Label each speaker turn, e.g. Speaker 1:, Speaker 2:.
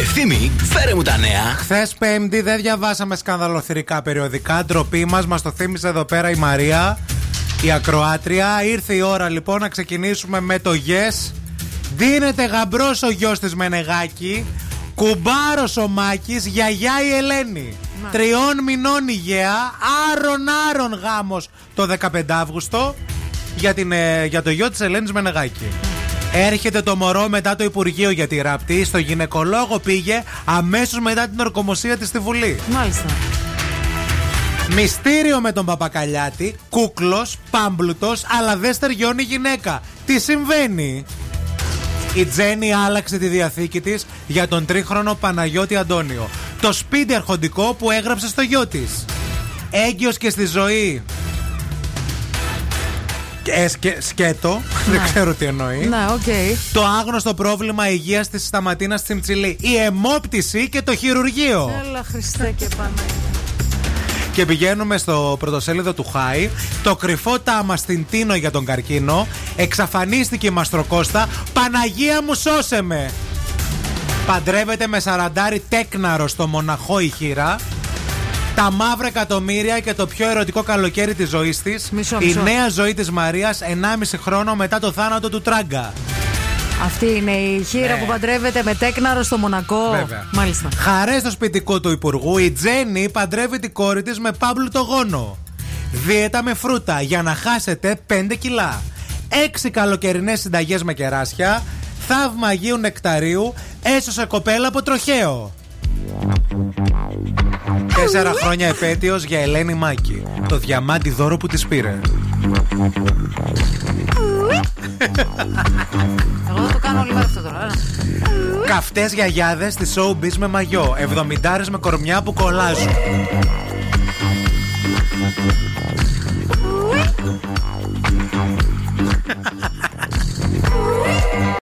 Speaker 1: Ευθύμη, φέρε μου τα νέα.
Speaker 2: Χθες Πέμπτη δεν διαβάσαμε σκανδαλοθυρικά περιοδικά. Ντροπή μας, μας το θύμισε εδώ πέρα η Μαρία, η ακροάτρια. Ήρθε η ώρα λοιπόν να ξεκινήσουμε με το Yes. Δίνεται γαμπρός ο γιος της Μενεγάκη. Κουμπάρος ο Μάκης, γιαγιά η Ελένη. Τριών μηνών υγεία, άρον άρον γάμος το 15 Αύγουστο για, την, ε, για το γιο της Ελένης Μενεγάκη. Έρχεται το μωρό μετά το Υπουργείο για τη ράπτη. Στο γυναικολόγο πήγε αμέσως μετά την ορκομοσία της στη Βουλή.
Speaker 3: Μάλιστα.
Speaker 2: Μυστήριο με τον Παπακαλιάτη, κούκλος, πάμπλουτος, αλλά δεν στεριώνει γυναίκα. Τι συμβαίνει; Η Τζέννη άλλαξε τη διαθήκη της για τον τρίχρονο Παναγιώτη Αντώνιο. Το σπίτι αρχοντικό που έγραψε στο γιο της. Έγκυος και στη ζωή. Ε, σκε, σκέτο, δεν ξέρω τι εννοεί.
Speaker 3: Ναι, οκ.
Speaker 2: Το άγνωστο πρόβλημα υγείας της Σταματίνας Τσιμτσιλή. Η αιμόπτηση και το χειρουργείο.
Speaker 3: Έλα, Χριστέ και Παναγία.
Speaker 2: Και πηγαίνουμε στο πρωτοσέλιδο του Χάι. Το κρυφό τάμα στην Τίνο για τον καρκίνο. Εξαφανίστηκε η Μαστροκώστα. Παναγία μου σώσε με. Παντρεύεται με σαραντάρι τέκναρο στο Μονακό η χήρα. Τα μαύρα εκατομμύρια και το πιο ερωτικό καλοκαίρι της ζωής της.
Speaker 3: Μισό,
Speaker 2: Η
Speaker 3: μισό.
Speaker 2: νέα ζωή της Μαρίας 1,5 χρόνο μετά το θάνατο του Τράγκα.
Speaker 3: Αυτή είναι η χείρα
Speaker 2: Ναι.
Speaker 3: που παντρεύεται με τέκναρο στο Μονακό.
Speaker 2: Βέβαια.
Speaker 3: Μάλιστα.
Speaker 2: Χαρές στο σπιτικό του Υπουργού, η Τζέννη παντρεύει την κόρη της με Παύλου το γόνο. Δίαιτα με φρούτα για να χάσετε 5 κιλά. 6 καλοκαιρινές συνταγές με κεράσια. Θαύμα Αγίου Νεκταρίου. Έσωσε κοπέλα από τροχαίο. Τέσσερα χρόνια επέτειος για Ελένη Μάκη. Το διαμάντι δώρο που της πήρε.
Speaker 3: Εγώ θα το κάνω όλη μέρα αυτό τώρα. έλα.
Speaker 2: Καυτές γιαγιάδες στη showbiz με μαγιό. Εβδομηντάρες με κορμιά που κολλάζουν.